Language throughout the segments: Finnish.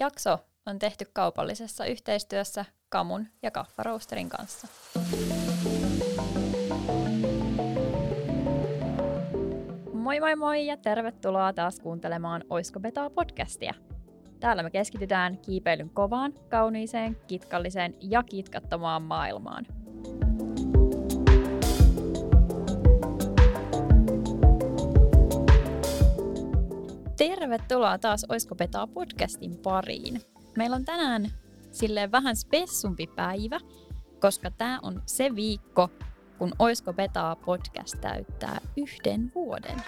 Jakso on tehty kaupallisessa yhteistyössä Kamun ja Kaffaroosterin kanssa. Moi moi moi ja tervetuloa taas kuuntelemaan Oisko Betaa podcastia. Täällä me keskitytään kiipeilyn kovaan, kauniiseen, kitkalliseen ja kitkattomaan maailmaan – Tervetuloa taas Oisko Petaa podcastin pariin. Meillä on tänään sille vähän spessumpi päivä, koska tämä on se viikko, kun Oisko Petaa podcast täyttää yhden vuoden.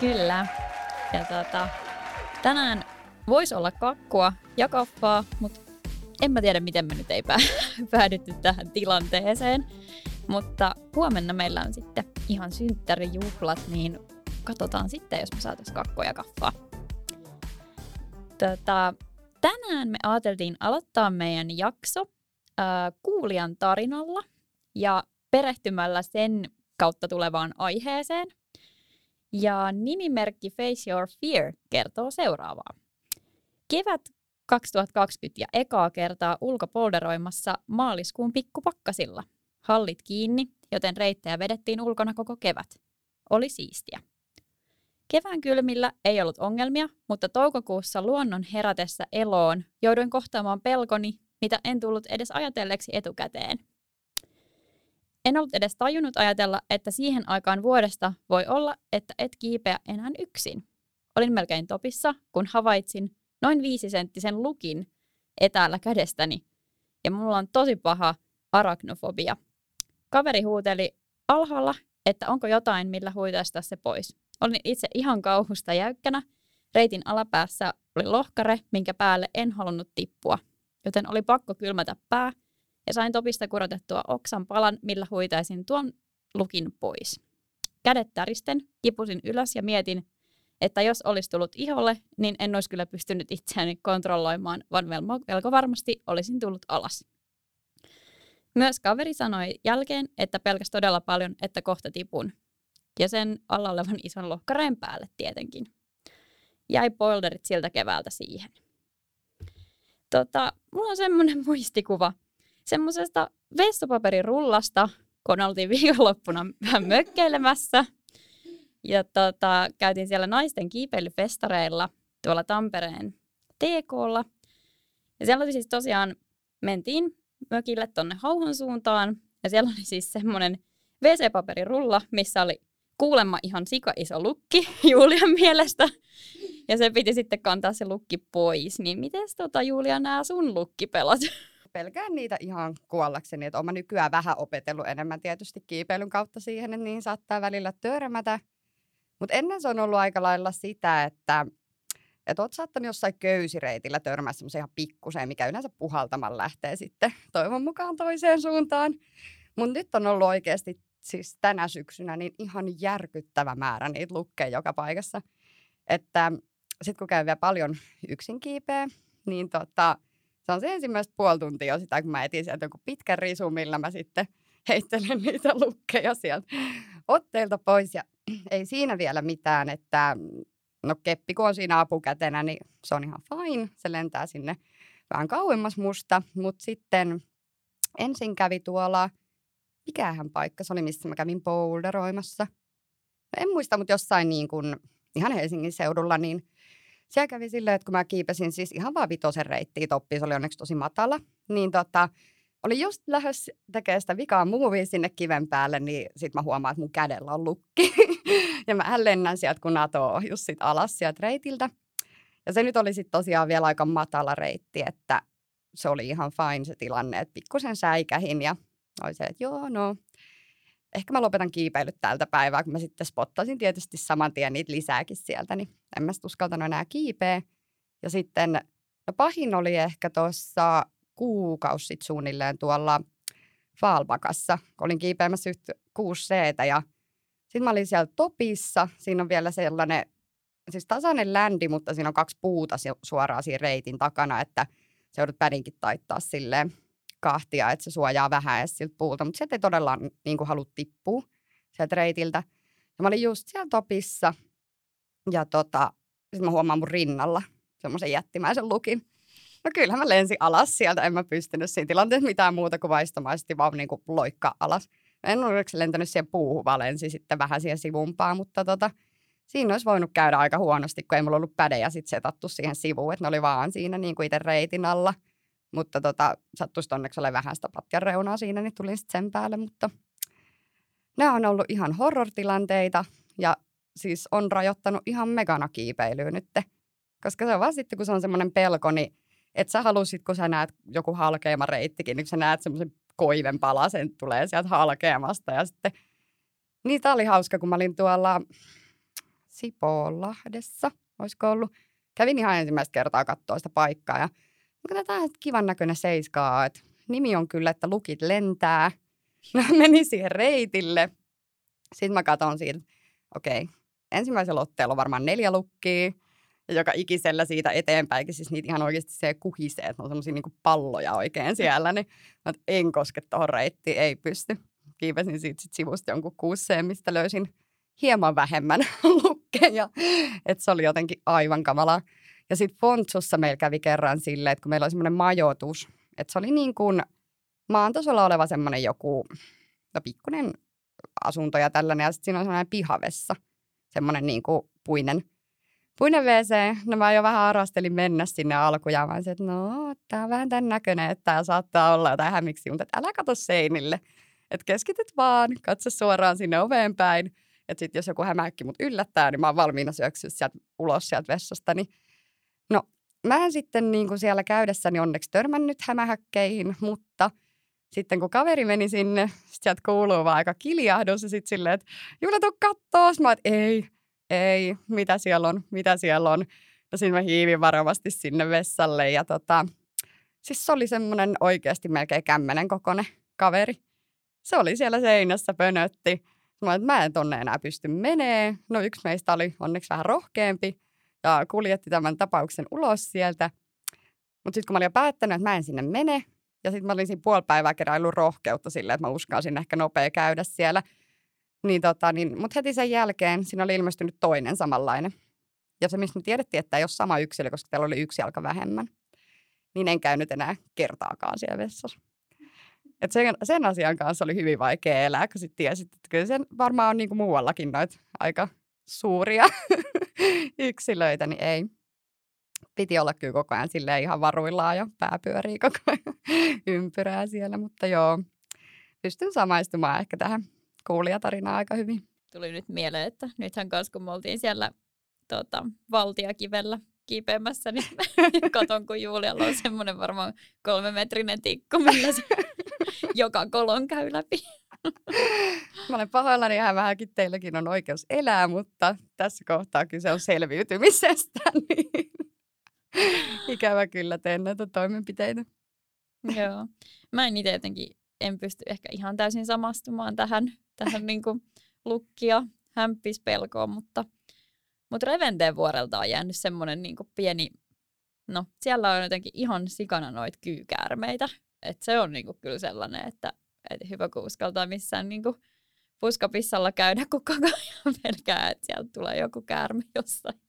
Kyllä. Ja tota, tänään voisi olla kakkua ja kaffaa, mutta en mä tiedä, miten me nyt ei päädytty tähän tilanteeseen. Mutta huomenna meillä on sitten ihan synttärijuhlat, niin katsotaan sitten, jos me saataisiin kakkoja kaffaa. Tota, tänään me ajateltiin aloittaa meidän jakso äh, kuulijan tarinalla ja perehtymällä sen kautta tulevaan aiheeseen. Ja nimimerkki Face Your Fear kertoo seuraavaa. Kevät 2020 ja ekaa kertaa ulkopolderoimassa maaliskuun pikkupakkasilla. Hallit kiinni, joten reittejä vedettiin ulkona koko kevät. Oli siistiä. Kevään kylmillä ei ollut ongelmia, mutta toukokuussa luonnon herätessä eloon jouduin kohtaamaan pelkoni, mitä en tullut edes ajatelleeksi etukäteen. En ollut edes tajunnut ajatella, että siihen aikaan vuodesta voi olla, että et kiipeä enää yksin. Olin melkein topissa, kun havaitsin noin viisisenttisen lukin etäällä kädestäni, ja mulla on tosi paha arachnofobia. Kaveri huuteli alhaalla, että onko jotain, millä huitaista se pois. Olin itse ihan kauhusta jäykkänä. Reitin alapäässä oli lohkare, minkä päälle en halunnut tippua, joten oli pakko kylmätä pää ja sain topista kurotettua oksan palan, millä huitaisin tuon lukin pois. Kädet täristen, kipusin ylös ja mietin, että jos olisi tullut iholle, niin en olisi kyllä pystynyt itseäni kontrolloimaan, vaan melko varmasti olisin tullut alas. Myös kaveri sanoi jälkeen, että pelkäs todella paljon, että kohta tipun, ja sen alla olevan ison lohkareen päälle tietenkin. Jäi polderit siltä keväältä siihen. Tota, mulla on semmoinen muistikuva semmoisesta vessapaperirullasta, kun oltiin viikonloppuna vähän mökkeilemässä. Ja tota, käytiin siellä naisten kiipeilyfestareilla tuolla Tampereen TKlla. Ja siellä oli siis tosiaan, mentiin mökille tonne Hauhon suuntaan. Ja siellä oli siis semmoinen WC-paperirulla, missä oli kuulemma ihan sika iso lukki Julian mielestä. Ja se piti sitten kantaa se lukki pois. Niin miten tota, Julia nämä sun lukkipelat? Pelkään niitä ihan kuollakseni, että olen nykyään vähän opetellut enemmän tietysti kiipeilyn kautta siihen, että niin saattaa välillä törmätä. Mutta ennen se on ollut aika lailla sitä, että että oot saattanut jossain köysireitillä törmää semmoisen ihan pikkuseen, mikä yleensä puhaltamaan lähtee sitten toivon mukaan toiseen suuntaan. Mutta nyt on ollut oikeasti siis tänä syksynä niin ihan järkyttävä määrä niitä lukkeja joka paikassa. Että sitten kun käy vielä paljon yksin kiipeä, niin tota, se on se ensimmäistä puoli tuntia jo sitä, kun mä etin sieltä joku pitkän risun, millä mä sitten heittelen niitä lukkeja sieltä otteilta pois. Ja ei siinä vielä mitään, että no keppi kun on siinä apukätenä, niin se on ihan fine. Se lentää sinne vähän kauemmas musta, mutta sitten ensin kävi tuolla – mikähän paikka se oli, missä mä kävin boulderoimassa. En muista, mutta jossain niin kuin, ihan Helsingin seudulla, niin siellä kävi silleen, että kun mä kiipesin siis ihan vaan vitosen reittiä toppiin, se oli onneksi tosi matala, niin tota, oli just lähes tekemään sitä vikaa muuvia sinne kiven päälle, niin sit mä huomaan, että mun kädellä on lukki. ja mä lennän sieltä, kun NATO just sit alas sieltä reitiltä. Ja se nyt oli sitten tosiaan vielä aika matala reitti, että se oli ihan fine se tilanne, että pikkusen säikähin ja oli se, että joo, no, ehkä mä lopetan kiipeilyt tältä päivää, kun mä sitten spottasin tietysti saman tien niitä lisääkin sieltä, niin en mä uskaltanut enää kiipeä. Ja sitten, no pahin oli ehkä tuossa kuukausi sitten suunnilleen tuolla Faalbakassa, kun olin kiipeämässä 6 c ja sitten mä olin siellä topissa. Siinä on vielä sellainen, siis tasainen ländi, mutta siinä on kaksi puuta suoraan siinä reitin takana, että se joudut pädinkin taittaa silleen kahtia, että se suojaa vähän edes siltä puulta, mutta sieltä ei todella niin kuin halua tippua sieltä reitiltä. Ja mä olin just siellä topissa ja tota, sitten mä huomaan mun rinnalla semmoisen jättimäisen lukin. No kyllähän mä lensin alas sieltä, en mä pystynyt siinä tilanteessa mitään muuta kuin vaistomaisesti vaan niin kuin loikkaa alas. En ole lentänyt siihen puuhun, vaan lensin sitten vähän siihen sivumpaa, mutta tota, siinä olisi voinut käydä aika huonosti, kun ei mulla ollut pädejä sitten setattu siihen sivuun, että ne oli vaan siinä niin kuin itse reitin alla. Mutta tota, sattuisi onneksi ole vähän sitä patjan reunaa siinä, niin tulin sitten sen päälle, mutta nämä on ollut ihan horror-tilanteita ja siis on rajoittanut ihan megana kiipeilyä nyt. Koska se on vaan sitten, kun se on semmoinen pelko, niin että sä halusit, kun sä näet joku halkeama reittikin, niin kun sä näet semmoisen koiven palasen tulee sieltä halkeamasta ja sitten tää oli hauska, kun mä olin tuolla Sipoonlahdessa, olisiko ollut. Kävin ihan ensimmäistä kertaa katsoa sitä paikkaa ja tämä on kivan näköinen seiskaa, että nimi on kyllä, että lukit lentää. Mä menin siihen reitille. Sitten mä katson siitä, okei, okay. ensimmäisellä otteella on varmaan neljä lukkia. Ja joka ikisellä siitä eteenpäin, siis niitä ihan oikeasti se kuhisee, että on semmoisia niin palloja oikein siellä, niin mä en koske tuohon reittiin, ei pysty. Kiipesin siitä sit sivusta jonkun kuusseen, mistä löysin hieman vähemmän lukkeja. Että se oli jotenkin aivan kamalaa. Ja sitten Fontsussa meillä kävi kerran silleen, että kun meillä oli semmoinen majoitus, että se oli niin kuin maan tasolla oleva semmoinen joku no pikkuinen asunto ja tällainen, ja sitten siinä on semmoinen pihavessa, semmoinen niin kuin puinen, puinen WC. No mä jo vähän arastelin mennä sinne alkujaan, mä että no, tää on vähän tämän näköinen, että tää saattaa olla jotain hämiksi, mutta älä katso seinille. Että keskityt vaan, katso suoraan sinne oveen päin. Että sitten jos joku hämähäkki mut yllättää, niin mä oon valmiina syöksyä sieltä ulos sieltä vessasta. Niin no, mä en sitten niin kuin siellä käydessäni onneksi törmännyt hämähäkkeihin, mutta sitten kun kaveri meni sinne, sieltä kuuluu vaan aika kiljahdus ja sitten silleen, että Julia, tuu kattoo. Mä että ei, ei, mitä siellä on, mitä siellä on. Ja sitten mä hiivin varovasti sinne vessalle ja tota, siis se oli semmoinen oikeasti melkein kämmenen kokoinen kaveri. Se oli siellä seinässä, pönötti. Mä, että mä en tonne enää pysty menee. No yksi meistä oli onneksi vähän rohkeampi ja kuljetti tämän tapauksen ulos sieltä. Mutta sitten kun mä olin jo päättänyt, että mä en sinne mene, ja sitten mä olin siinä puoli päivää keräillyt rohkeutta silleen, että mä uskalsin ehkä nopea käydä siellä. Niin tota, niin, mutta heti sen jälkeen siinä oli ilmestynyt toinen samanlainen. Ja se, mistä me tiedettiin, että ei ole sama yksilö, koska täällä oli yksi jalka vähemmän. Niin en käynyt enää kertaakaan siellä vessassa. Et sen, sen asian kanssa oli hyvin vaikea elää, kun sitten tiesit, että kyllä sen varmaan on niin kuin muuallakin noita aika suuria yksilöitä, niin ei. Piti olla kyllä koko ajan silleen ihan varuillaan ja pää pyörii koko ajan ympyrää siellä, mutta joo, pystyn samaistumaan ehkä tähän kuulijatarinaan aika hyvin. Tuli nyt mieleen, että nythän kanssa kun me oltiin siellä tota, valtiakivellä kiipeämässä, niin katon, kun Julialla on semmoinen varmaan kolmemetrinen tikku, millä se joka kolon käy läpi. Mä olen pahoillani ihan vähänkin, teilläkin on oikeus elää, mutta tässä kohtaa kyse on selviytymisestä, niin ikävä kyllä teen näitä toimenpiteitä. Joo. Mä en itse jotenkin, en pysty ehkä ihan täysin samastumaan tähän, tähän niin kuin lukkia hämppispelkoon, mutta, mutta Reventeen vuorelta on jäänyt semmoinen niin pieni, no siellä on jotenkin ihan sikana noita kyykäärmeitä, että se on niinku kyllä sellainen, että, että hyvä kun uskaltaa missään niinku puskapissalla käydä, kun koko ajan pelkää, että sieltä tulee joku käärme jossain,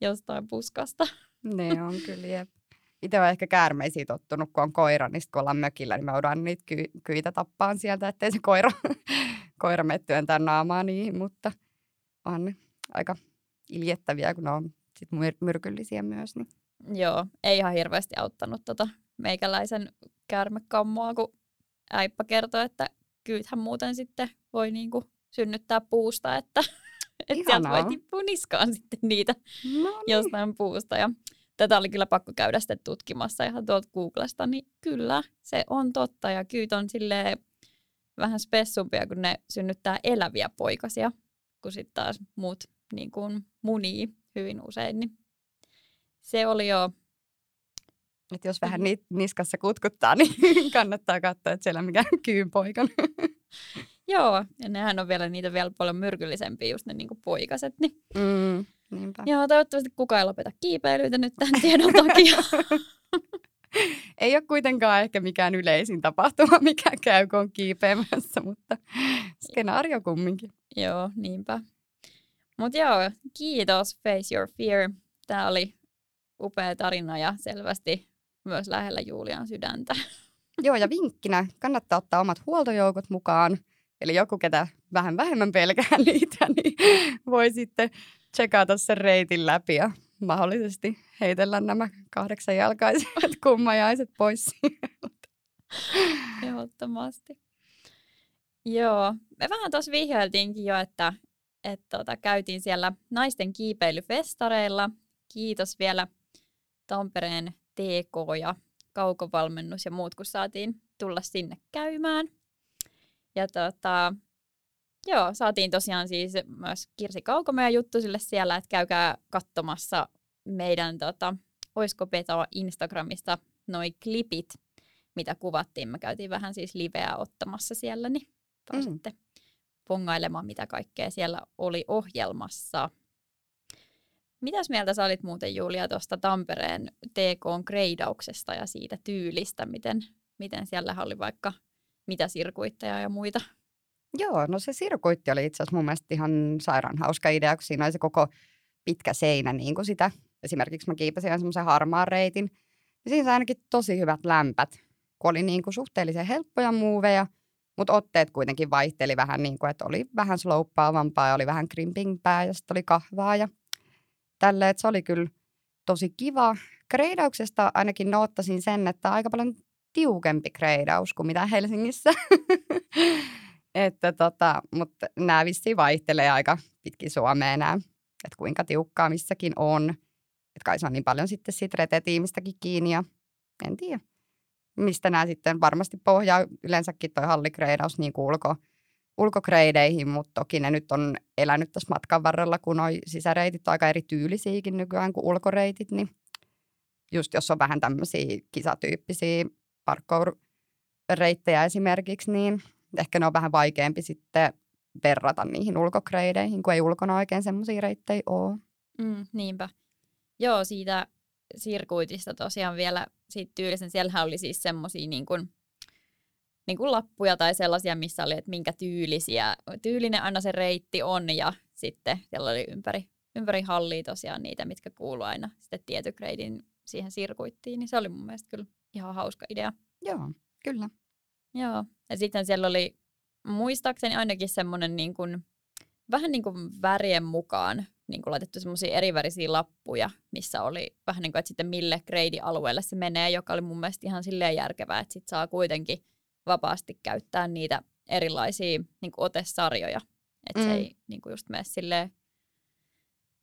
jostain puskasta. Ne on kyllä, jep. Itse olen ehkä käärmeisiin tottunut, kun on koira, niin kun ollaan mökillä, niin mä odotan niitä ky- kyitä tappaan sieltä, ettei se koira, koira mene työntää naamaa niihin, mutta on aika iljettäviä, kun ne on sit myr- myrkyllisiä myös. Niin. Joo, ei ihan hirveästi auttanut tota meikäläisen käärmekammoa, kun äippä kertoi, että kyythän muuten sitten voi niinku synnyttää puusta, että, että sieltä voi tippua niskaan sitten niitä no niin. jostain puusta. Ja tätä oli kyllä pakko käydä sitten tutkimassa ihan tuolta Googlesta, niin kyllä se on totta. Ja kyyt on silleen vähän spessumpia, kun ne synnyttää eläviä poikasia, kun sitten taas muut niin kuin munii hyvin usein. Niin se oli jo että jos vähän ni- niskassa kutkuttaa, niin kannattaa katsoa, että siellä mikään kyynpoika. Joo, ja nehän on vielä niitä vielä paljon myrkyllisempiä, just ne niinku poikaset. Niin. Mm, niinpä. Joo, toivottavasti kukaan ei lopeta kiipeilyitä nyt tämän tiedon takia. ei ole kuitenkaan ehkä mikään yleisin tapahtuma, mikä käy, kun on kiipeämässä, mutta skenaario kumminkin. Joo, niinpä. Mutta joo, kiitos Face Your Fear. Tämä oli upea tarina ja selvästi myös lähellä Julian sydäntä. Joo, ja vinkkinä kannattaa ottaa omat huoltojoukot mukaan. Eli joku, ketä vähän vähemmän pelkää niitä, niin voi sitten tsekata sen reitin läpi ja mahdollisesti heitellä nämä kahdeksan jalkaiset kummajaiset pois Ehdottomasti. Joo, me vähän tuossa vihjailtiinkin jo, että, että tota, käytiin siellä naisten kiipeilyfestareilla. Kiitos vielä Tampereen TK ja kaukovalmennus ja muut, kun saatiin tulla sinne käymään. Ja tota, joo, saatiin tosiaan siis myös Kirsi Kaukomäen juttu sille siellä, että käykää katsomassa meidän tota, Oisko Petoa Instagramista noi klipit, mitä kuvattiin. Me käytiin vähän siis liveä ottamassa siellä, niin pääsitte mm. pongailemaan, mitä kaikkea siellä oli ohjelmassa. Mitäs mieltä sä olit muuten Julia tuosta Tampereen TK-kreidauksesta ja siitä tyylistä, miten, miten siellä oli vaikka mitä sirkuitteja ja muita? Joo, no se sirkuitti oli itse asiassa mun mielestä ihan sairaan hauska idea, kun siinä oli se koko pitkä seinä niin kuin sitä. Esimerkiksi mä kiipesin semmoisen harmaan reitin. Ja siinä sai ainakin tosi hyvät lämpät, kun oli niin kuin suhteellisen helppoja muuveja, mutta otteet kuitenkin vaihteli vähän niin kuin, että oli vähän slouppaavampaa ja oli vähän krimpingpää ja sitten oli kahvaa ja tälle, että se oli kyllä tosi kiva. Kreidauksesta ainakin noottasin sen, että aika paljon tiukempi kreidaus kuin mitä Helsingissä. että tota, mutta nämä vissiin vaihtelee aika pitkin Suomea nämä, että kuinka tiukkaa missäkin on. Että kai se on niin paljon sitten siitä retetiimistäkin kiinni ja en tiedä, mistä nämä sitten varmasti pohjaa yleensäkin toi hallikreidaus niin ulko, ulkokreideihin, mutta toki ne nyt on elänyt tässä matkan varrella, kun noi sisäreitit on aika erityylisiäkin nykyään kuin ulkoreitit, niin just jos on vähän tämmöisiä kisatyyppisiä parkour-reittejä esimerkiksi, niin ehkä ne on vähän vaikeampi sitten verrata niihin ulkokreideihin, kun ei ulkona oikein semmoisia reittejä ole. Mm, niinpä. Joo, siitä sirkuitista tosiaan vielä siitä tyylisen. Siellähän oli siis semmoisia niin kuin, niin kuin lappuja tai sellaisia, missä oli, että minkä tyylisiä, tyylinen aina se reitti on ja sitten siellä oli ympäri, ympäri hallia tosiaan niitä, mitkä kuuluu aina sitten tietyn kreidin siihen sirkuittiin, niin se oli mun mielestä kyllä ihan hauska idea. Joo, kyllä. Joo, ja sitten siellä oli muistaakseni ainakin semmoinen niin kuin, vähän niin kuin värien mukaan niin kuin laitettu semmoisia erivärisiä lappuja, missä oli vähän niin kuin, että sitten mille grade-alueelle se menee, joka oli mun mielestä ihan silleen järkevää, että sit saa kuitenkin vapaasti käyttää niitä erilaisia niin kuin otesarjoja. Että mm. se ei niin kuin just mene silleen,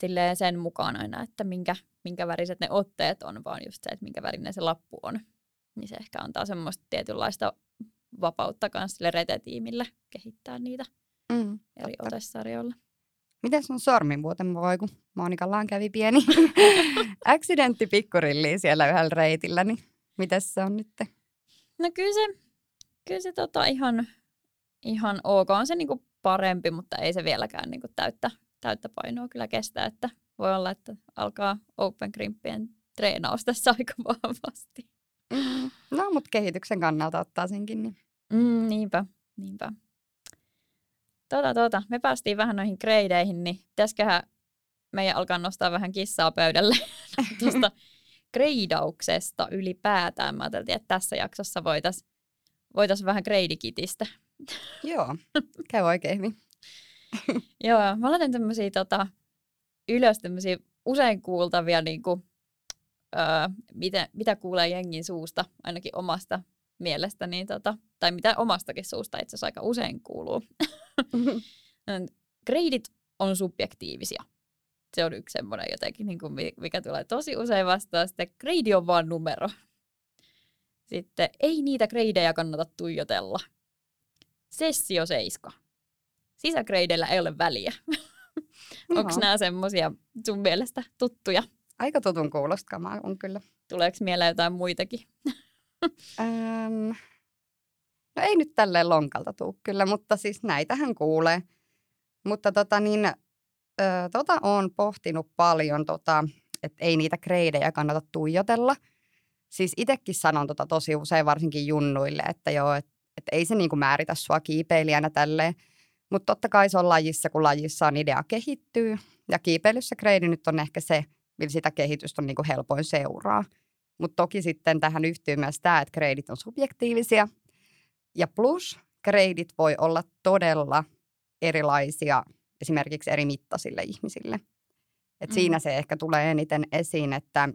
silleen sen mukaan aina, että minkä, minkä väriset ne otteet on, vaan just se, että minkä värinen se lappu on. Niin se ehkä antaa semmoista tietynlaista vapautta myös sille retetiimille kehittää niitä mm, eri totta. otesarjoilla. Miten sun sormi muuten voi, kun Monikallaan kävi pieni accidentti pikkurilliin siellä yhdellä reitillä, niin miten se on nyt? No kyllä se, kyllä se tota ihan, ihan ok. On se niinku parempi, mutta ei se vieläkään niinku täyttä, täyttä painoa kyllä kestä, että voi olla, että alkaa open grimpien treenaus tässä aika vahvasti. Mm. No, mutta kehityksen kannalta ottaa senkin. Niin. Mm, niinpä, niinpä. Tota, tota. Me päästiin vähän noihin kreideihin, niin pitäisiköhän meidän alkaa nostaa vähän kissaa pöydälle tuosta kreidauksesta ylipäätään. Mä ajattelin, että tässä jaksossa voitaisiin voitais vähän kreidikitistä. Joo, käy oikein hyvin. Joo, mä laitan tämmöisiä tota, ylös tämmöisiä usein kuultavia, niin kuin, öö, mitä, mitä kuulee jengin suusta, ainakin omasta mielestä, niin tota, tai mitä omastakin suusta itse asiassa aika usein kuuluu. Kreidit on subjektiivisia. Se on yksi semmoinen jotenkin, niin kuin mikä tulee tosi usein vastaan. Sitten on vaan numero. Sitten ei niitä kreidejä kannata tuijotella. Sessio seiska. Sisäkreideillä ei ole väliä. Onko nämä semmoisia sun mielestä tuttuja? Aika tutun kuulostamaa on kyllä. Tuleeko mieleen jotain muitakin? Öm, no ei nyt tälleen lonkalta tuu kyllä, mutta siis näitähän kuulee. Mutta tota niin, ö, tota on pohtinut paljon, tota, että ei niitä kreidejä kannata tuijotella. Siis itsekin sanon tota tosi usein varsinkin junnuille, että joo, että et ei se niinku määritä sua kiipeilijänä tälleen. Mutta totta kai se on lajissa, kun lajissa on idea kehittyy. Ja kiipeilyssä kreidi nyt on ehkä se, millä sitä kehitystä on niin kuin helpoin seuraa. Mutta toki sitten tähän yhtyy myös tämä, että kreidit on subjektiivisia. Ja plus kreidit voi olla todella erilaisia esimerkiksi eri mittaisille ihmisille. Et mm. Siinä se ehkä tulee eniten esiin, että,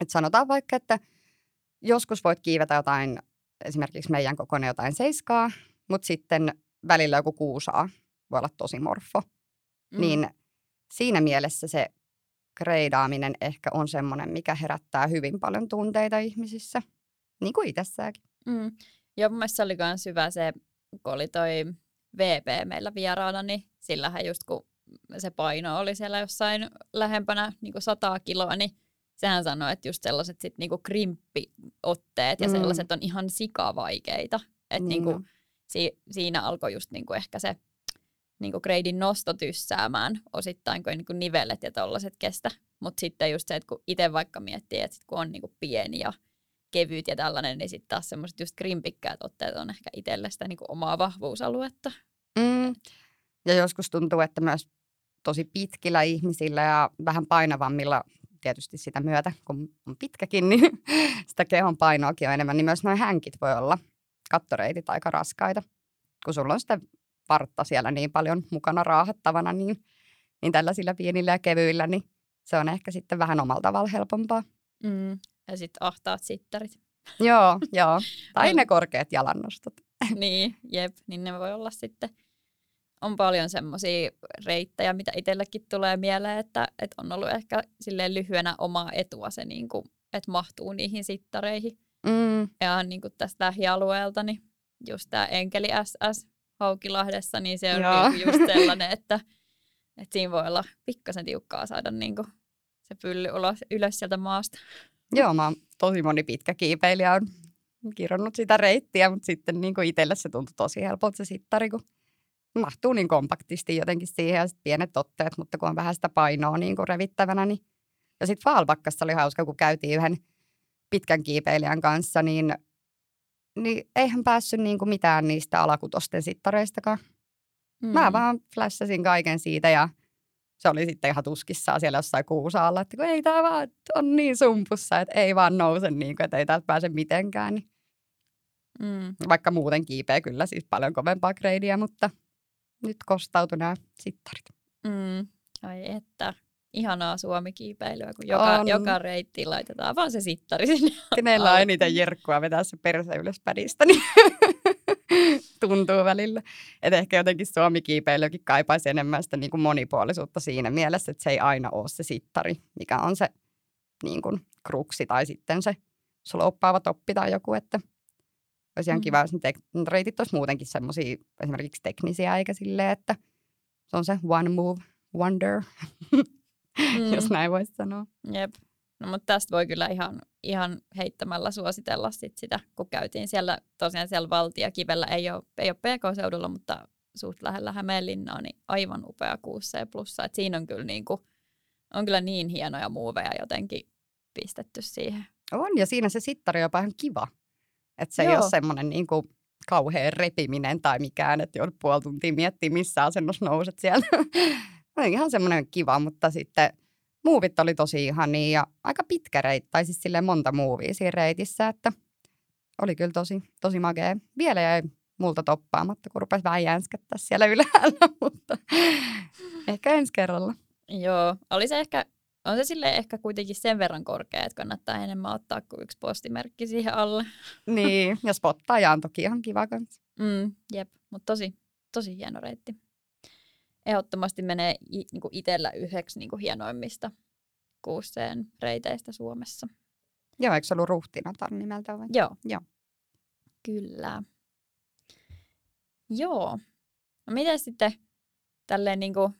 että sanotaan vaikka, että joskus voit kiivetä jotain, esimerkiksi meidän kokoinen jotain seiskaa, mutta sitten välillä joku kuusaa voi olla tosi morfo. Mm. Niin siinä mielessä se kreidaaminen ehkä on semmoinen, mikä herättää hyvin paljon tunteita ihmisissä, niin kuin itsessäänkin. Mm. Joo, mun mielestä se oli myös hyvä se, kun oli toi VP meillä vieraana, niin sillähän just kun se paino oli siellä jossain lähempänä niin kuin sataa kiloa, niin sehän sanoi, että just sellaiset sit niinku krimppiotteet ja mm. sellaiset on ihan sikavaikeita. Että niin niinku, si, siinä alkoi just niinku ehkä se niinku kreidin nosto tyssäämään osittain, kun niinku nivelet ja tollaset kestä. Mutta sitten just se, että kun itse vaikka miettii, että sit kun on niinku pieni ja kevyt ja tällainen, niin sitten taas semmoiset just krimpikkäät otteet on ehkä itselle sitä niinku omaa vahvuusaluetta. Mm. Ja joskus tuntuu, että myös tosi pitkillä ihmisillä ja vähän painavammilla tietysti sitä myötä, kun on pitkäkin, niin sitä kehon painoakin on enemmän, niin myös noin hänkit voi olla kattoreitit aika raskaita. Kun sulla on sitä vartta siellä niin paljon mukana raahattavana, niin, niin tällaisilla pienillä ja kevyillä, niin se on ehkä sitten vähän omalla tavalla helpompaa. Mm. Ja sitten ahtaat sittarit. joo, joo. Tai ne korkeat jalannostot. niin, jep. Niin ne voi olla sitten on paljon semmoisia reittejä, mitä itsellekin tulee mieleen, että, että on ollut ehkä silleen lyhyenä omaa etua se, niin kuin, että mahtuu niihin sittareihin. Mm. Ja niin kuin tästä lähialueelta, niin just tämä Enkeli SS Haukilahdessa, niin se on niin just sellainen, että, että siinä voi olla pikkasen tiukkaa saada niin kuin se pylly ulos, ylös sieltä maasta. Joo, mä oon tosi moni pitkä kiipeilijä on kironnut sitä reittiä, mutta sitten niin itselle se tuntui tosi helpolta se sittari, kun mahtuu niin kompaktisti jotenkin siihen ja sitten pienet otteet, mutta kun on vähän sitä painoa niin kuin revittävänä. Niin. Ja sitten Vaalpakkassa oli hauska, kun käytiin yhden pitkän kiipeilijän kanssa, niin, niin eihän päässyt niin kuin mitään niistä alakutosten sittareistakaan. Mm. Mä vaan flashasin kaiken siitä ja se oli sitten ihan tuskissaan siellä jossain kuusaalla, että kun ei tämä vaan on niin sumpussa, että ei vaan nouse, niin kuin, että ei täältä pääse mitenkään. Niin. Mm. Vaikka muuten kiipeä kyllä siis paljon kovempaa greidiä, mutta nyt kostautui nämä sittarit. Mm. Ai että, ihanaa Suomi-kiipeilyä, kun joka, joka reittiin laitetaan vaan se sittari sinne. Kenellä on eniten jerkkua vetää se perse ylös pädistä, niin tuntuu välillä. Että ehkä jotenkin Suomi-kiipeilykin kaipaisi enemmän sitä niin kuin monipuolisuutta siinä mielessä, että se ei aina ole se sittari, mikä on se niin kuin kruksi tai sitten se sloppaava toppi tai joku, että olisi ihan mm. kiva, jos ne tek- reitit olisi muutenkin semmoisia esimerkiksi teknisiä, eikä silleen, että se on se one move wonder, mm. jos näin voisi sanoa. Jep. No, mutta tästä voi kyllä ihan, ihan heittämällä suositella sit sitä, kun käytiin siellä, tosiaan siellä Valtiakivellä, ei ole, ei ole PK-seudulla, mutta suht lähellä Hämeenlinnaa, niin aivan upea 6C plussa. Et siinä on kyllä, niin kuin, on kyllä niin hienoja muuveja jotenkin pistetty siihen. On, ja siinä se sittari on jopa ihan kiva. Että se Joo. ei ole semmoinen niin kuin kauhean repiminen tai mikään, että joudut puoli tuntia miettiä, missä asennossa nouset sieltä. on ihan semmoinen kiva, mutta sitten muuvit oli tosi ihania ja aika pitkä reitti, tai siis silleen monta muuvia siinä reitissä, että oli kyllä tosi, tosi makea. Vielä jäi multa toppaamatta, kun rupesi vähän jänskättää siellä ylhäällä, mutta ehkä ensi kerralla. Joo, oli se ehkä on se sille ehkä kuitenkin sen verran korkea, että kannattaa enemmän ottaa kuin yksi postimerkki siihen alle. Niin, ja spottaaja on toki ihan kiva kanssa. Mm, jep, mutta tosi, tosi hieno reitti. Ehdottomasti menee niinku itsellä yhdeksi niinku hienoimmista kuuseen reiteistä Suomessa. Joo, eikö se ollut Ruhtinatar nimeltä vai? Joo. Joo. Kyllä. Joo. No miten sitten tälleen niinku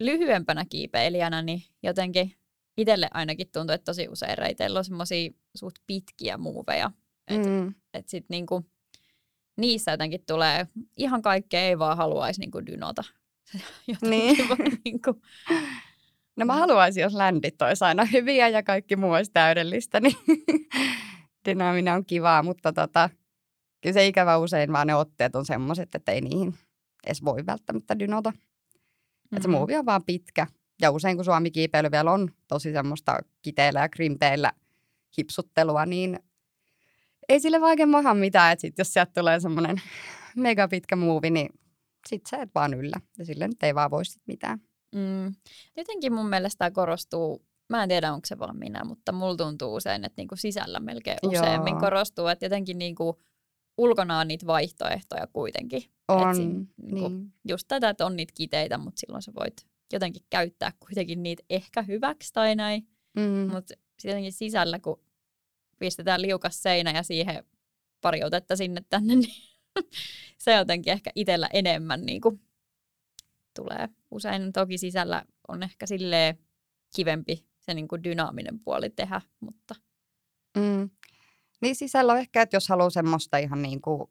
lyhyempänä kiipeilijänä, niin jotenkin itselle ainakin tuntuu, että tosi usein reiteillä on semmoisia suht pitkiä muuveja. Että mm. et sit niinku, niissä jotenkin tulee ihan kaikkea ei vaan haluaisi niinku dynota. niin. vaan, niinku. No mä haluaisin, jos ländit olisi aina hyviä ja kaikki muu olisi täydellistä, niin dynaaminen on kivaa, mutta tota, kyllä se ikävä usein vaan ne otteet on semmoiset, että ei niihin edes voi välttämättä dynota. Mm-hmm. Se muuvi on vaan pitkä Ja usein kun Suomi-kiipeily vielä on tosi semmoista kiteillä ja krimteillä hipsuttelua, niin ei sille vaikea maha mitään. Että sit jos sieltä tulee semmoinen mega pitkä muuvi, niin sit sä et vaan yllä. Ja sille nyt ei vaan voi sit mitään. Mm. Jotenkin mun mielestä tämä korostuu, mä en tiedä onko se vaan minä, mutta mulla tuntuu usein, että niinku sisällä melkein useammin Joo. korostuu, että jotenkin niinku ulkona on niitä vaihtoehtoja kuitenkin. On, Et siinä, niinku, niin. Just tätä, että on niitä kiteitä, mutta silloin sä voit jotenkin käyttää kuitenkin niitä ehkä hyväksi tai näin. Mm. Mutta jotenkin sisällä, kun pistetään liukas seinä ja siihen pari otetta sinne tänne, niin se jotenkin ehkä itsellä enemmän niin kuin tulee. Usein toki sisällä on ehkä silleen kivempi se niin kuin dynaaminen puoli tehdä, mutta... Mm. Niin sisällä on ehkä, että jos haluaa semmoista ihan niin kuin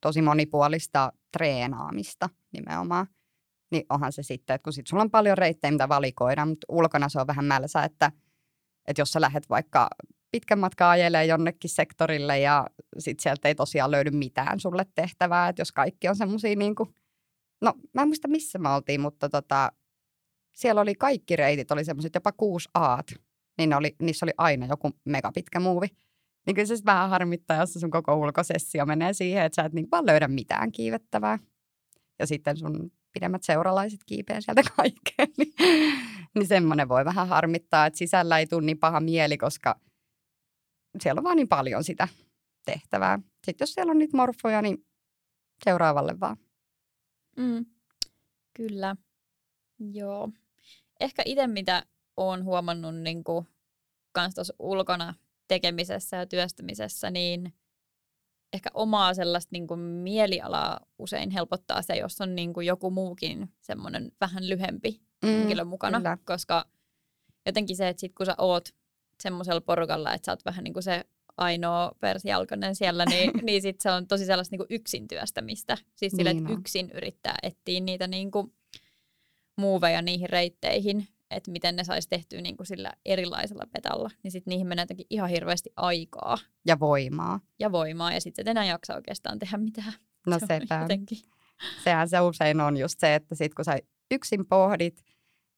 tosi monipuolista treenaamista nimenomaan, niin onhan se sitten, että kun sit sulla on paljon reittejä, mitä valikoida, mutta ulkona se on vähän mälsä, että, että jos sä lähdet vaikka pitkän matkan ajelee jonnekin sektorille ja sitten sieltä ei tosiaan löydy mitään sulle tehtävää, että jos kaikki on semmoisia niin kuin, no mä en muista missä me oltiin, mutta tota, siellä oli kaikki reitit, oli semmoiset jopa kuusi aat, niin oli, niissä oli aina joku megapitkä muuvi. Niin kyllä se vähän harmittaa, jos sun koko ulkosessio menee siihen, että sä et niin vaan löydä mitään kiivettävää. Ja sitten sun pidemmät seuralaiset kiipeä sieltä kaikkeen, niin, niin semmoinen voi vähän harmittaa, että sisällä ei tule niin paha mieli, koska siellä on vaan niin paljon sitä tehtävää. Sitten jos siellä on niitä morfoja, niin seuraavalle vaan. Mm, kyllä, joo. Ehkä itse mitä olen huomannut niin kuin, kans ulkona tekemisessä ja työstämisessä, niin ehkä omaa sellaista niin kuin mielialaa usein helpottaa se, jos on niin kuin joku muukin semmoinen vähän lyhempi mm, henkilö mukana, kyllä. koska jotenkin se, että sit kun sä oot semmoisella porukalla, että sä oot vähän niin kuin se ainoa persialkonen siellä, niin, niin sit se on tosi sellaista niin kuin yksin työstämistä. Siis sille, että niin yksin yrittää etsiä niitä niin kuin muuveja niihin reitteihin, että miten ne saisi tehtyä niin kuin sillä erilaisella petalla, niin sitten niihin menee jotenkin ihan hirveästi aikaa. Ja voimaa. Ja voimaa, ja sitten et enää jaksa oikeastaan tehdä mitään. No se sepä. Jotenkin. Sehän se usein on just se, että sit kun sä yksin pohdit,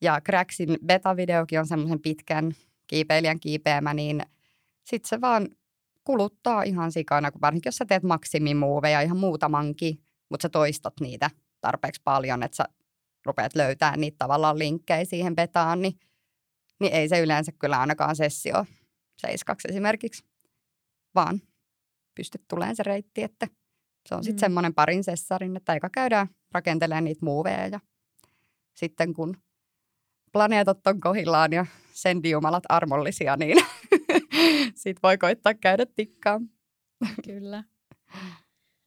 ja Cracksin beta-videokin on semmoisen pitkän kiipeilijän kiipeämä, niin sitten se vaan kuluttaa ihan sikana, kun varsinkin jos sä teet maksimimuoveja ihan muutamankin, mutta sä toistat niitä tarpeeksi paljon, että sä rupeat löytämään niitä tavallaan linkkejä siihen betaan, niin, niin ei se yleensä kyllä ainakaan sessio seiskaksi esimerkiksi, vaan pystyt tulemaan se reitti, että se on sitten mm. semmoinen parin sessarin, että aika käydään rakentelemaan niitä muuveja ja sitten kun planeetat on kohillaan ja sendiumalat armollisia, niin sit voi koittaa käydä tikkaa. Kyllä.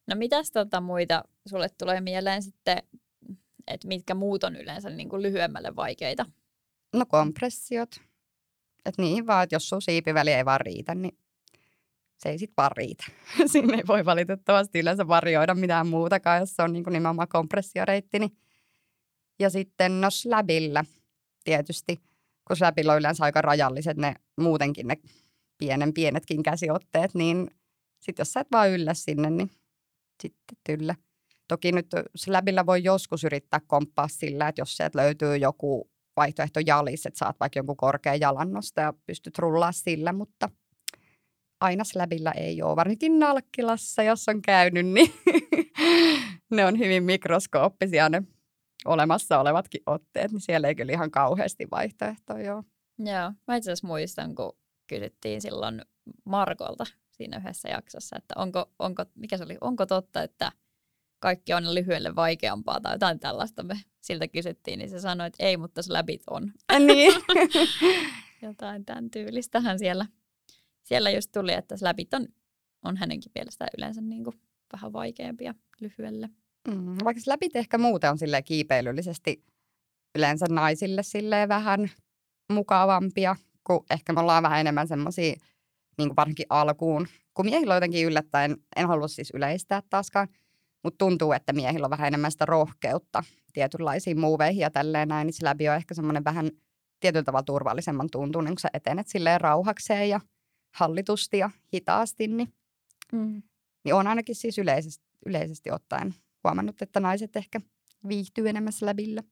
No mitäs tota muita sulle tulee mieleen sitten että mitkä muut on yleensä niin kuin lyhyemmälle vaikeita? No kompressiot. Että niin vaan, että jos sun siipiväli ei vaan riitä, niin se ei sitten vaan riitä. Siinä ei voi valitettavasti yleensä varjoida mitään muutakaan, jos se on niin kuin nimenomaan kompressioreitti. Niin. Ja sitten no slabillä tietysti, kun slabilla on yleensä aika rajalliset ne muutenkin ne pienen pienetkin käsiotteet, niin sitten jos sä et vaan yllä sinne, niin sitten tyllä. Toki nyt Slabilla voi joskus yrittää komppaa sillä, että jos sieltä löytyy joku vaihtoehto jalis, että saat vaikka jonkun korkean jalannosta ja pystyt rullaa sillä, mutta aina Slabilla ei ole. Varsinkin Nalkkilassa, jos on käynyt, niin ne on hyvin mikroskooppisia ne olemassa olevatkin otteet, niin siellä ei kyllä ihan kauheasti vaihtoehtoja ole. Joo, mä itse asiassa muistan, kun kysyttiin silloin Markolta siinä yhdessä jaksossa, että onko, onko, mikä se oli, onko totta, että – kaikki on lyhyelle vaikeampaa tai jotain tällaista me siltä kysyttiin, niin se sanoi, että ei, mutta läbit on. Niin. jotain tämän tyylistähän siellä, siellä just tuli, että läbit on, on hänenkin mielestään yleensä niin kuin vähän vaikeampia lyhyelle. Mm, vaikka läbit ehkä muuten on sille kiipeilyllisesti yleensä naisille silleen vähän mukavampia, kun ehkä me ollaan vähän enemmän semmoisia, niin varsinkin alkuun, kun miehillä on jotenkin yllättäen, en halua siis yleistää taaskaan, mutta tuntuu, että miehillä on vähän enemmän sitä rohkeutta tietynlaisiin muuveihin ja tälleen näin, niin se läpi on ehkä semmoinen vähän tietyllä tavalla turvallisemman tuntunen, kun sä etenet silleen rauhakseen ja hallitusti ja hitaasti, niin, mm. niin on ainakin siis yleisesti, yleisesti ottaen huomannut, että naiset ehkä viihtyy enemmän läbillä.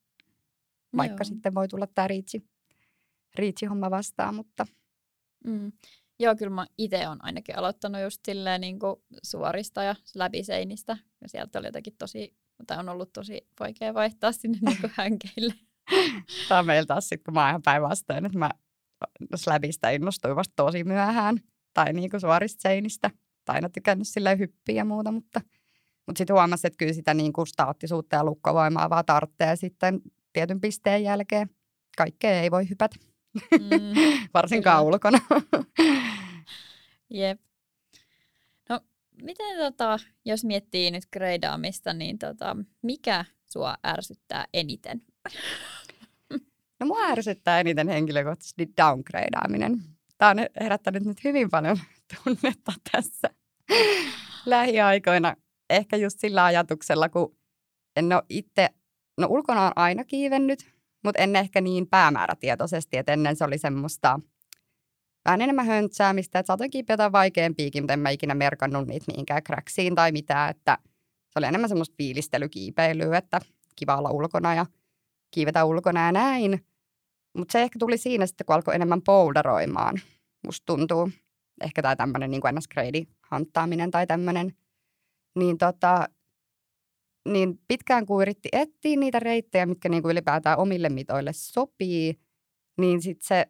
vaikka Joo. sitten voi tulla tämä riitsi, riitsi-homma vastaan, mutta Mm. Joo, kyllä mä itse olen ainakin aloittanut just silleen niin kuin suorista ja läpi seinistä. Ja sieltä oli jotenkin tosi, tai on ollut tosi vaikea vaihtaa sinne niin kuin hänkeille. tämä on meillä taas sitten, kun mä oon ihan päinvastoin, että mä läbistä innostuin vasta tosi myöhään tai niin kuin suorista seinistä. Tai aina tykännyt silleen hyppiä ja muuta, mutta, mutta sitten huomasin, että kyllä sitä niin kuin staattisuutta ja lukkovoimaa vaan tarvitsee sitten tietyn pisteen jälkeen. Kaikkea ei voi hypätä, Mm, varsinkaan Kyllä. ulkona. jep. No, miten tota, jos miettii nyt greidaamista, niin tota, mikä sua ärsyttää eniten? No mua ärsyttää eniten henkilökohtaisesti downgradeaaminen. Tämä on herättänyt nyt hyvin paljon tunnetta tässä lähiaikoina. Ehkä just sillä ajatuksella, kun en ole itse, no ulkona on aina kiivennyt, mutta en ehkä niin päämäärätietoisesti, että ennen se oli semmoista vähän enemmän höntsäämistä, että saatoin kiipeä jotain vaikeampiakin, mutta en mä ikinä merkannut niitä mihinkään kräksiin tai mitään, että se oli enemmän semmoista fiilistelykiipeilyä, että kiva olla ulkona ja kiivetä ulkona ja näin. Mutta se ehkä tuli siinä sitten, kun alkoi enemmän boulderoimaan. Musta tuntuu ehkä tämä tämmöinen niin ns. hanttaaminen tai tämmöinen. Niin, tota, niin pitkään kun yritti etsiä niitä reittejä, mitkä niin kuin ylipäätään omille mitoille sopii, niin sitten se,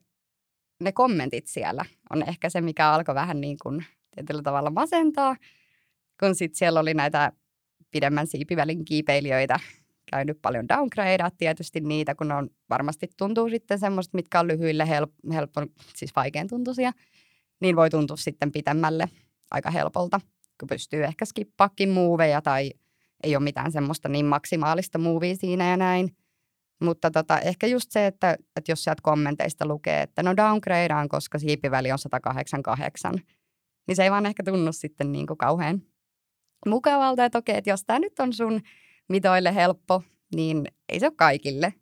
ne kommentit siellä on ehkä se, mikä alkoi vähän niin kuin tietyllä tavalla masentaa, kun sitten siellä oli näitä pidemmän siipivälin kiipeilijöitä, käynyt paljon downgradea tietysti niitä, kun on varmasti tuntuu sitten semmoista, mitkä on lyhyille help, helppo, siis vaikean tuntuisia, niin voi tuntua sitten pitemmälle aika helpolta, kun pystyy ehkä skippaakin muuveja tai ei ole mitään semmoista niin maksimaalista muuvia siinä ja näin. Mutta tota, ehkä just se, että, että jos sieltä kommenteista lukee, että no downgradeaan, koska siipiväli on 188, niin se ei vaan ehkä tunnu sitten niin kuin kauhean mukavalta, että okei, että jos tämä nyt on sun mitoille helppo, niin ei se ole kaikille.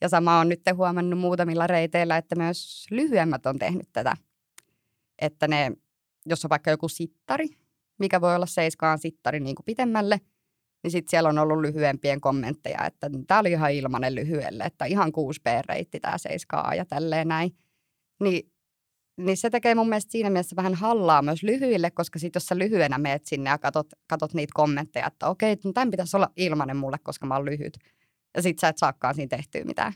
Ja sama on nyt huomannut muutamilla reiteillä, että myös lyhyemmät on tehnyt tätä. Että ne, jos on vaikka joku sittari, mikä voi olla seiskaan sittari niin kuin pitemmälle, niin sitten siellä on ollut lyhyempien kommentteja, että tämä oli ihan ilmanen lyhyelle, että ihan 6B-reitti tämä seiskaa ja tälleen näin. Niin, niin se tekee mun mielestä siinä mielessä vähän hallaa myös lyhyille, koska sitten jos sä lyhyenä meet sinne ja katot, katot niitä kommentteja, että okei, no tämän pitäisi olla ilmanen mulle, koska mä oon lyhyt. Ja sit sä et saakaan siinä tehtyä mitään.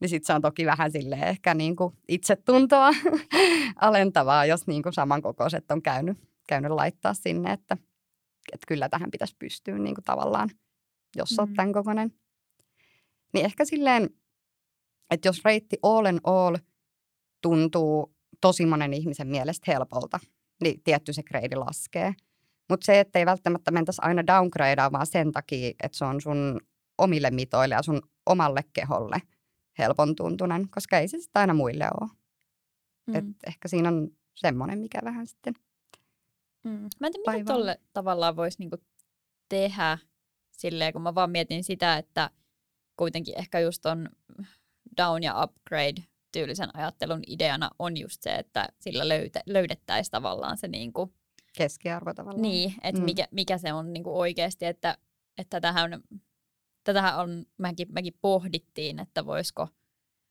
Niin sit se on toki vähän silleen ehkä niin kuin itsetuntoa alentavaa, jos niin kuin samankokoiset on käynyt, käynyt laittaa sinne, että, että kyllä tähän pitäisi pystyä niin kuin tavallaan, jos olet Mm. tämän kokoinen. Niin ehkä silleen, että jos reitti all in all tuntuu tosi monen ihmisen mielestä helpolta, niin tietty se grade laskee. Mutta se, että ei välttämättä mentäisi aina downgradea, vaan sen takia, että se on sun omille mitoille ja sun omalle keholle helpon tuntunen, koska ei se sitä aina muille ole. Mm. Et ehkä siinä on semmoinen, mikä vähän sitten Mm. Mä en tiedä, mitä tolle tavallaan voisi niinku tehdä silleen, kun mä vaan mietin sitä, että kuitenkin ehkä just on down ja upgrade tyylisen ajattelun ideana on just se, että sillä löyte, löydettäisiin tavallaan se niinku, keskiarvo tavallaan. niin, että Mm. mikä, mikä se on niinku oikeasti, että, että tätähän, tätähän on, mekin, mekin pohdittiin, että voisiko,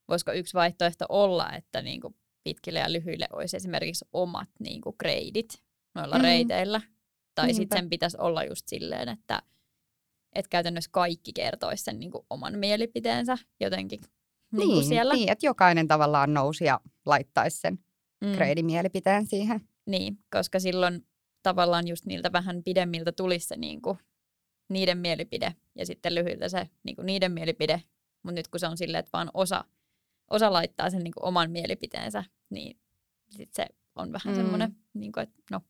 voisiko yksi vaihtoehto olla, että niinku pitkille ja lyhyille olisi esimerkiksi omat niinku gradeit noilla Mm. mm. reiteillä. Tai sitten sen pitäisi olla just silleen, että et käytännössä kaikki kertoisi sen niinku oman mielipiteensä jotenkin niinku niin, siellä. niin, että jokainen tavallaan nousi ja laittaisi sen Mm. grade-mielipiteen siihen. Niin, koska silloin tavallaan just niiltä vähän pidemmiltä tulisi se niinku, niiden mielipide ja sitten lyhyiltä se niinku, niiden mielipide. Mutta nyt kun se on silleen, että vaan osa, osa laittaa sen niinku, oman mielipiteensä, niin sit se on vähän Mm. mm. semmoinen, niinku, että no,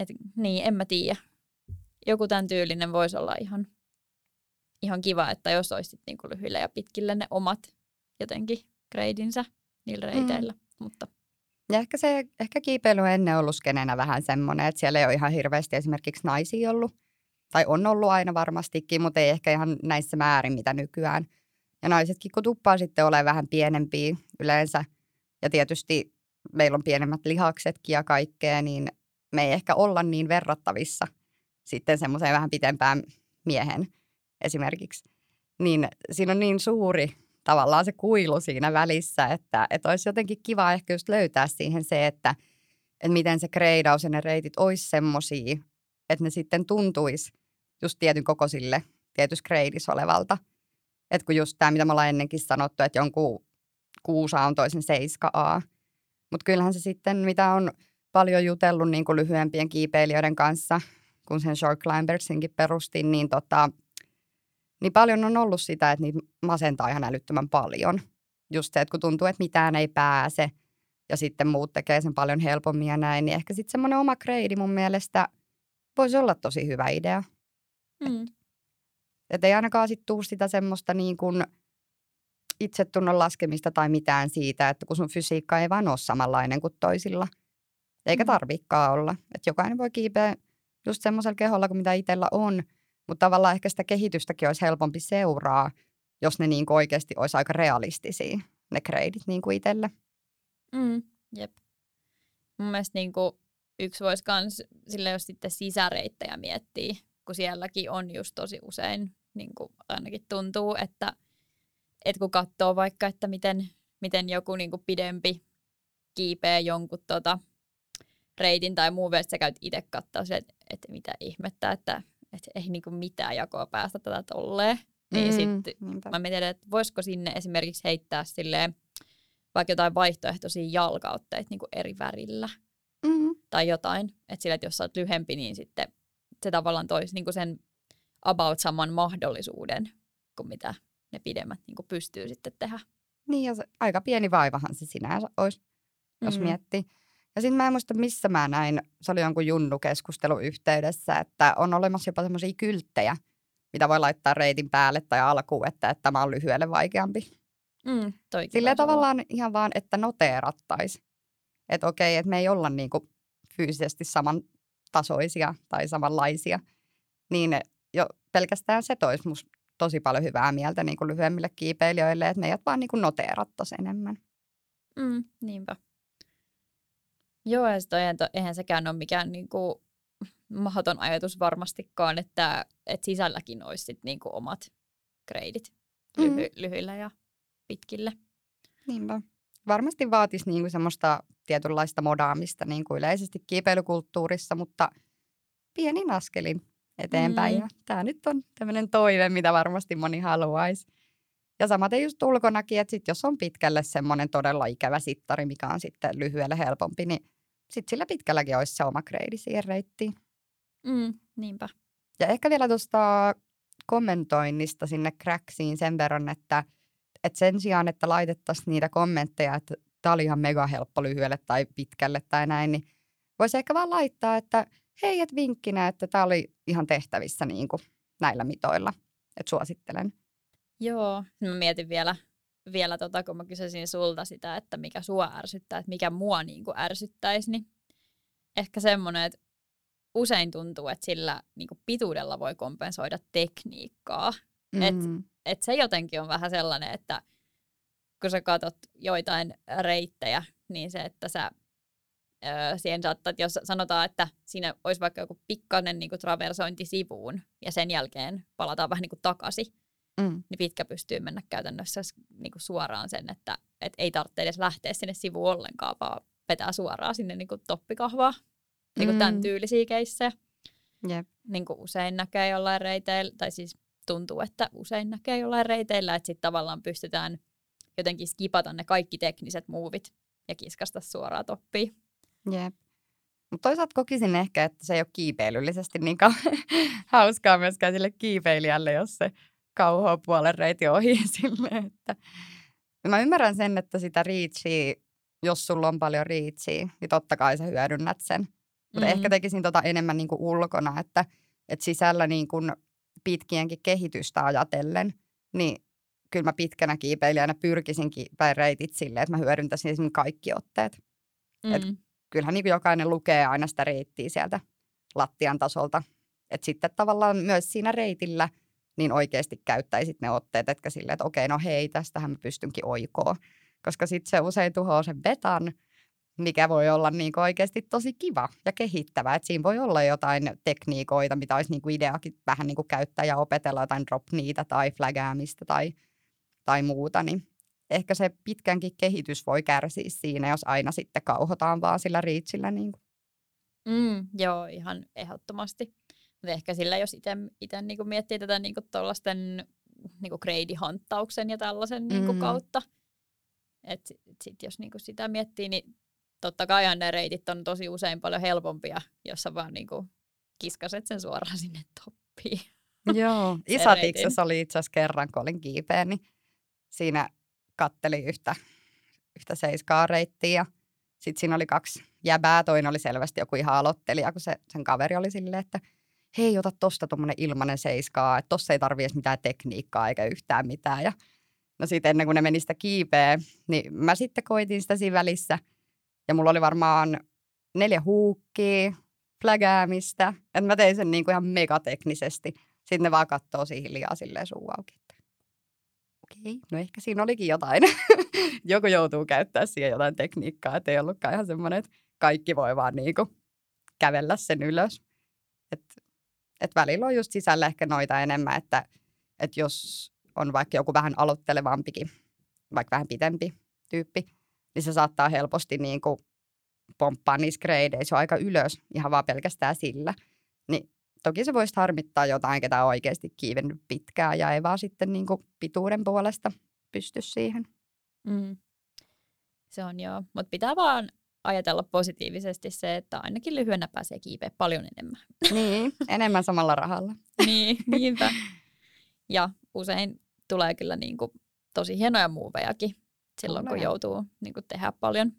et, niin en mä tiedä. Joku tämän tyylinen voisi olla ihan, ihan kiva, että jos olisi sit niinku lyhyille ja pitkille ne omat jotenkin gradinsa niillä reiteillä. Mm. Mutta Ja ehkä, se, ehkä kiipeily on ennen ollut skenenä vähän semmoinen, että siellä ei ole ihan hirveästi esimerkiksi naisia ollut. Tai on ollut aina varmastikin, mutta ei ehkä ihan näissä määrin, mitä nykyään. Ja naisetkin, kun tuppaa sitten olemaan vähän pienempiä yleensä, ja tietysti meillä on pienemmät lihaksetkin ja kaikkea, niin me ei ehkä olla niin verrattavissa sitten semmoiseen vähän pitempään miehen esimerkiksi. niin siinä on niin suuri tavallaan se kuilu siinä välissä, että, että olisi jotenkin kiva ehkä just löytää siihen se, että, että miten se kreidaus ja ne reitit olisi semmoisia, että ne sitten tuntuisi just tietyn kokoisille tietyssä kreidissä olevalta. Että kun just tämä, mitä me ollaan ennenkin sanottu, että jonkun kuusa on toisen 7A. Mutta kyllähän se sitten, mitä on paljon jutellut niin kuin lyhyempien kiipeilijöiden kanssa, kun sen Short Climbersinkin perustin, niin, tota, niin paljon on ollut sitä, että niitä masentaa ihan älyttömän paljon. Just se, että kun tuntuu, että mitään ei pääse ja sitten muut tekee sen paljon helpommin ja näin, niin ehkä sitten semmoinen oma kreidi mun mielestä voisi olla tosi hyvä idea. Mm. Että ei ainakaan sitten tuu sitä semmoista niin kuin itsetunnon laskemista tai mitään siitä, että kun sun fysiikka ei vaan ole samanlainen kuin toisilla. Eikä mm. tarvikaan olla. Että jokainen voi kiipeä just semmoisella keholla kuin mitä itsellä on, mutta tavallaan ehkä sitä kehitystäkin olisi helpompi seuraa, jos ne niin oikeasti olisi aika realistisia, ne kreidit niin kuin itselle. Mm, jep. Mun mielestä niin kuin yksi voisi myös, sille jos sitten sisäreittejä miettii, kun sielläkin on just tosi usein, niin kuin ainakin tuntuu, että, että kun katsoo vaikka, että miten, miten joku niin kuin pidempi kiipeä jonkun tota, reitin tai muu, että sä käyt itse katsoa se, että, että mitä ihmettä, että, että ei niin kuin mitään jakoa päästä tätä tolleen. Niin mm, sitten mä mietin, että voisiko sinne esimerkiksi heittää silleen, vaikka jotain vaihtoehtoisia jalkautteita niin kuin eri värillä. Mm. Tai jotain. Että sillä, että jos sä oot lyhempi, niin sitten se tavallaan toisi niin kuin sen about saman mahdollisuuden kuin mitä ne pidemmät niin kuin pystyy sitten tehdä. Niin, ja se, aika pieni vaivahan se sinänsä olisi, jos mm. miettii. Ja sitten mä en muista, missä mä näin, se oli jonkun junnu-keskustelu yhteydessä, että on olemassa jopa semmoisia kylttejä, mitä voi laittaa reitin päälle tai alkuun, että, että tämä on lyhyelle vaikeampi. Mm, Silleen tavallaan ihan vaan, että noteerattaisi. Että okei, että me ei olla niinku fyysisesti samantasoisia tai samanlaisia. Niin jo pelkästään se toisi musta tosi paljon hyvää mieltä niin kuin lyhyemmille kiipeilijöille, että meidät vaan niin kuin noteerattaisiin enemmän. Mm, niinpä. Joo, ja sitten eihän sekään ole mikään niin kuin, mahdoton ajatus varmastikaan, että, että sisälläkin olisi sit, niin kuin, omat kreidit lyhy- mm. lyhyillä ja pitkille. Niinpä. Varmasti vaatisi niin kuin semmoista tietynlaista modaamista niin kuin yleisesti kiipeilykulttuurissa, mutta pienin askelin eteenpäin. Mm. Ja tämä nyt on tämmöinen toive, mitä varmasti moni haluaisi. Ja samaten just ulkonakin, että sit jos on pitkälle semmoinen todella ikävä sittari, mikä on sitten lyhyelle helpompi, niin sitten sillä pitkälläkin olisi se oma kreidi siihen reittiin. Mm, niinpä. Ja ehkä vielä tuosta kommentoinnista sinne Cracksiin sen verran, että, että sen sijaan, että laitettaisiin niitä kommentteja, että tämä oli ihan mega helppo lyhyelle tai pitkälle tai näin, niin voisi ehkä vaan laittaa, että hei, et vinkkinä, että tämä oli ihan tehtävissä niin kuin näillä mitoilla, että suosittelen. Joo, mä mietin vielä, vielä tota, kun mä kysyisin sulta sitä, että mikä sua ärsyttää, että mikä mua niin kuin ärsyttäisi, niin ehkä semmoinen, että usein tuntuu, että sillä niin kuin pituudella voi kompensoida tekniikkaa. Mm. Että et se jotenkin on vähän sellainen, että kun sä katsot joitain reittejä, niin se, että sä öö, siihen saattaa, että jos sanotaan, että siinä olisi vaikka joku pikkainen niin kuin traversointi sivuun ja sen jälkeen palataan vähän niin kuin takaisin, mm. niin pitkä pystyy mennä käytännössä niin kuin suoraan sen, että et ei tarvitse edes lähteä sinne sivuun ollenkaan, vaan vetää suoraan sinne niin kuin toppikahvaa. Niin kuin mm. tämän tyylisiä keissejä. Yep. Niin kuin usein näkee jollain reiteillä, tai siis tuntuu, että usein näkee jollain reiteillä, että sitten tavallaan pystytään jotenkin skipata ne kaikki tekniset muuvit ja kiskasta suoraan toppiin. Jep. Mutta toisaalta kokisin ehkä, että se ei ole kiipeilyllisesti niin hauskaa myöskään sille kiipeilijälle, jos se kauhoa puolen reiti ohi sille, että mä ymmärrän sen, että sitä riitsiä, jos sulla on paljon riitsiä, niin totta kai sä hyödynnät sen. Mutta mm-hmm. ehkä tekisin tota enemmän niin kuin ulkona, että, että sisällä niin kuin pitkienkin kehitystä ajatellen, niin kyllä mä pitkänä kiipeilijänä pyrkisin kiipeä reitit silleen, että mä hyödyntäisin esimerkiksi kaikki otteet. Mm. Et kyllähän niin jokainen lukee aina sitä reittiä sieltä lattian tasolta. Että sitten tavallaan myös siinä reitillä niin oikeasti käyttäisit ne otteet, etkä silleen, että okei, no hei, tästähän mä pystynkin oikoon. Koska sitten se usein tuhoaa sen betan, mikä voi olla niin oikeasti tosi kiva ja kehittävä. Et siinä voi olla jotain tekniikoita, mitä olisi niin kuin ideakin vähän niin kuin käyttää ja opetella jotain drop niitä tai flagaamista tai, tai muuta. Niin ehkä se pitkänkin kehitys voi kärsiä siinä, jos aina sitten kauhotaan vaan sillä riitsillä. Niin. Mm, joo, ihan ehdottomasti. Mutta ehkä sillä, jos itse niin miettii tätä niin tuollaisten niin grade-hanttauksen ja tällaisen niin mm. kautta, että sit jos niin sitä miettii, niin totta kai ne reitit on tosi usein paljon helpompia, jos sä vaan niin kiskaset sen suoraan sinne toppiin. Joo, Isatiksessa oli itse asiassa kerran, kun olin kiipeä, niin siinä katteli yhtä, yhtä seiskaa reittiä ja sitten siinä oli kaksi jäbää, toinen oli selvästi joku ihan aloittelija, kun se, sen kaveri oli silleen, että hei, ota tosta tuommoinen ilmanen seiskaa, että tossa ei tarvii edes mitään tekniikkaa eikä yhtään mitään. Ja no sitten ennen kuin ne meni sitä kiipeä, niin mä sitten koitin sitä siinä välissä. Ja mulla oli varmaan neljä huukkia, flagäämistä, että mä tein sen niin kuin ihan megateknisesti. Sitten ne vaan katsoo siihen hiljaa silleen suu auki. Okei, no ehkä siinä olikin jotain. Joku joutuu käyttää siihen jotain tekniikkaa, että ei ollutkaan ihan semmoinen, että kaikki voi vaan niin kuin kävellä sen ylös. Että et välillä on just sisällä ehkä noita enemmän, että, että jos on vaikka joku vähän aloittelevampikin, vaikka vähän pitempi tyyppi, niin se saattaa helposti niin kuin pomppaa niissä gradeissa aika ylös ihan vaan pelkästään sillä. Niin toki se voisi harmittaa jotain, ketä on oikeasti kiivennyt pitkään ja ei vaan sitten niin kuin pituuden puolesta pysty siihen. Mm. Se on joo, mutta pitää vaan ajatella positiivisesti se, että ainakin lyhyenä pääsee kiipeä paljon enemmän. Niin, enemmän samalla rahalla. niin, niinpä. Ja usein tulee kyllä niin kuin tosi hienoja muuvejakin silloin, Tulee. kun joutuu niin kuin tehdä paljon,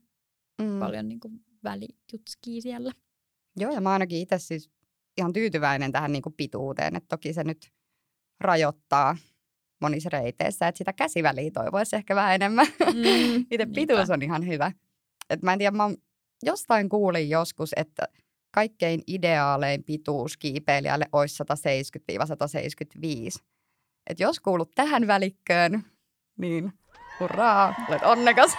mm. paljon niin kuin välijutskia siellä. Joo, ja mä ainakin itse siis ihan tyytyväinen tähän niin kuin pituuteen, että toki se nyt rajoittaa monissa reiteissä, että sitä käsiväliä toivoisi ehkä vähän enemmän. Mm, itse pituus on ihan hyvä. Et mä en tiedä, mä jostain kuulin joskus, että kaikkein ideaalein pituus kiipeilijälle olisi 170-175. Et jos kuulut tähän välikköön, niin hurraa, olet onnekas.